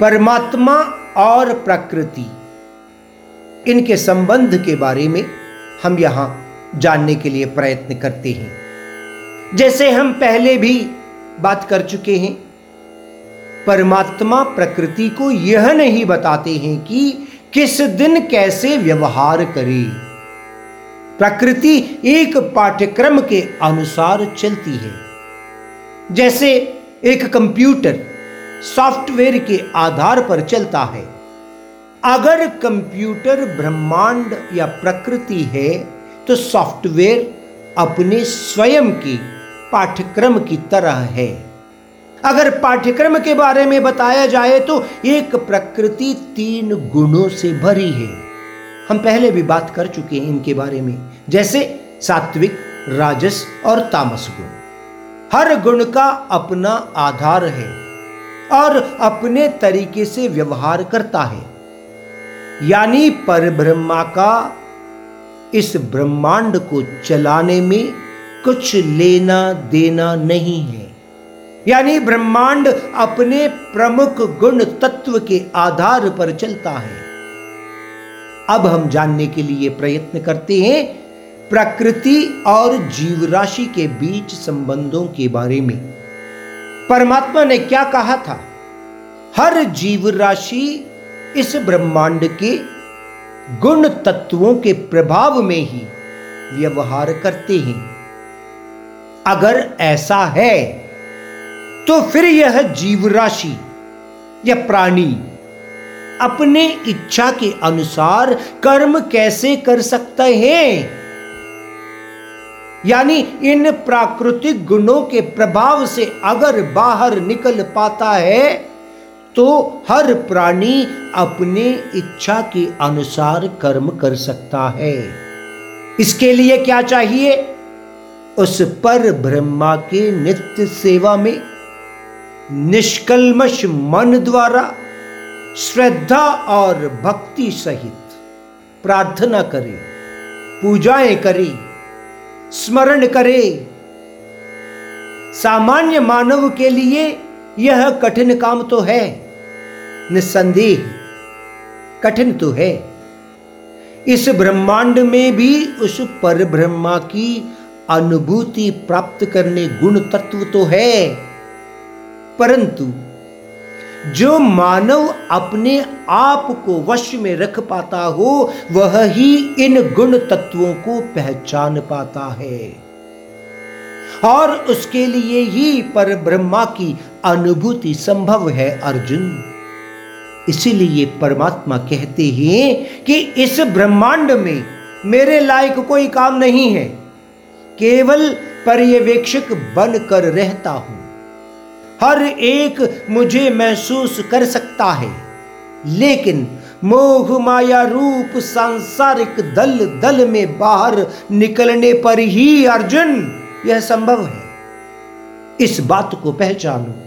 परमात्मा और प्रकृति। इनके संबंध के बारे में हम यहाँ जानने के लिए प्रयत्न करते हैं। जैसे हम पहले भी बात कर चुके हैं, परमात्मा प्रकृति को यह नहीं बताते हैं कि किस दिन कैसे व्यवहार करे। प्रकृति एक पाठ्यक्रम के अनुसार चलती है। जैसे एक कंप्यूटर सॉफ्टवेयर के आधार पर चलता है। अगर कंप्यूटर ब्रह्मांड या प्रकृति है तो सॉफ्टवेयर अपने स्वयं के पाठ्यक्रम की तरह है। अगर पाठ्यक्रम के बारे में बताया जाए तो एक प्रकृति तीन गुणों से भरी है। हम पहले भी बात कर चुके हैं इनके बारे में, जैसे सात्विक, राजस और तामस गुण। हर गुण का अपना आधार है। और अपने तरीके से व्यवहार करता है। यानी परब्रह्मा का इस ब्रह्मांड को चलाने में कुछ लेना देना नहीं है। यानी ब्रह्मांड अपने प्रमुख गुण तत्व के आधार पर चलता है। अब हम जानने के लिए प्रयत्न करते हैं प्रकृति और जीव राशि के बीच संबंधों के बारे में। परमात्मा ने क्या कहा था? हर जीव राशि इस ब्रह्मांड के गुण तत्वों के प्रभाव में ही व्यवहार करते हैं। अगर ऐसा है तो फिर यह जीव राशि या प्राणी अपने इच्छा के अनुसार कर्म कैसे कर सकते हैं? यानी इन प्राकृतिक गुणों के प्रभाव से अगर बाहर निकल पाता है तो हर प्राणी अपने इच्छा के अनुसार कर्म कर सकता है। इसके लिए क्या चाहिए? उस पर ब्रह्मा के नित्य सेवा में निष्कलमश मन द्वारा श्रद्धा और भक्ति सहित प्रार्थना करे, पूजाएँ करे स्मरण करे। सामान्य मानव के लिए यह कठिन काम तो है। निस्संदेह, कठिन तो है। इस ब्रह्मांड में भी उस पर ब्रह्मा की अनुभूति प्राप्त करने गुण तत्व तो है। परंतु जो मानव अपने आप को वश में रख पाता हो, वह ही इन गुण तत्वों को पहचान पाता है। और उसके लिए ही पर ब्रह्मा की अनुभूति संभव है, अर्जुन। इसीलिए परमात्मा कहते हैं कि इस ब्रह्मांड में मेरे लायक कोई काम नहीं है। केवल पर्यवेक्षक बनकर रहता हूँ। हर एक मुझे महसूस कर सकता है। लेकिन मोह माया रूप सांसारिक दल दल में बाहर निकलने पर ही अर्जुन, यह संभव है। इस बात को पहचानो।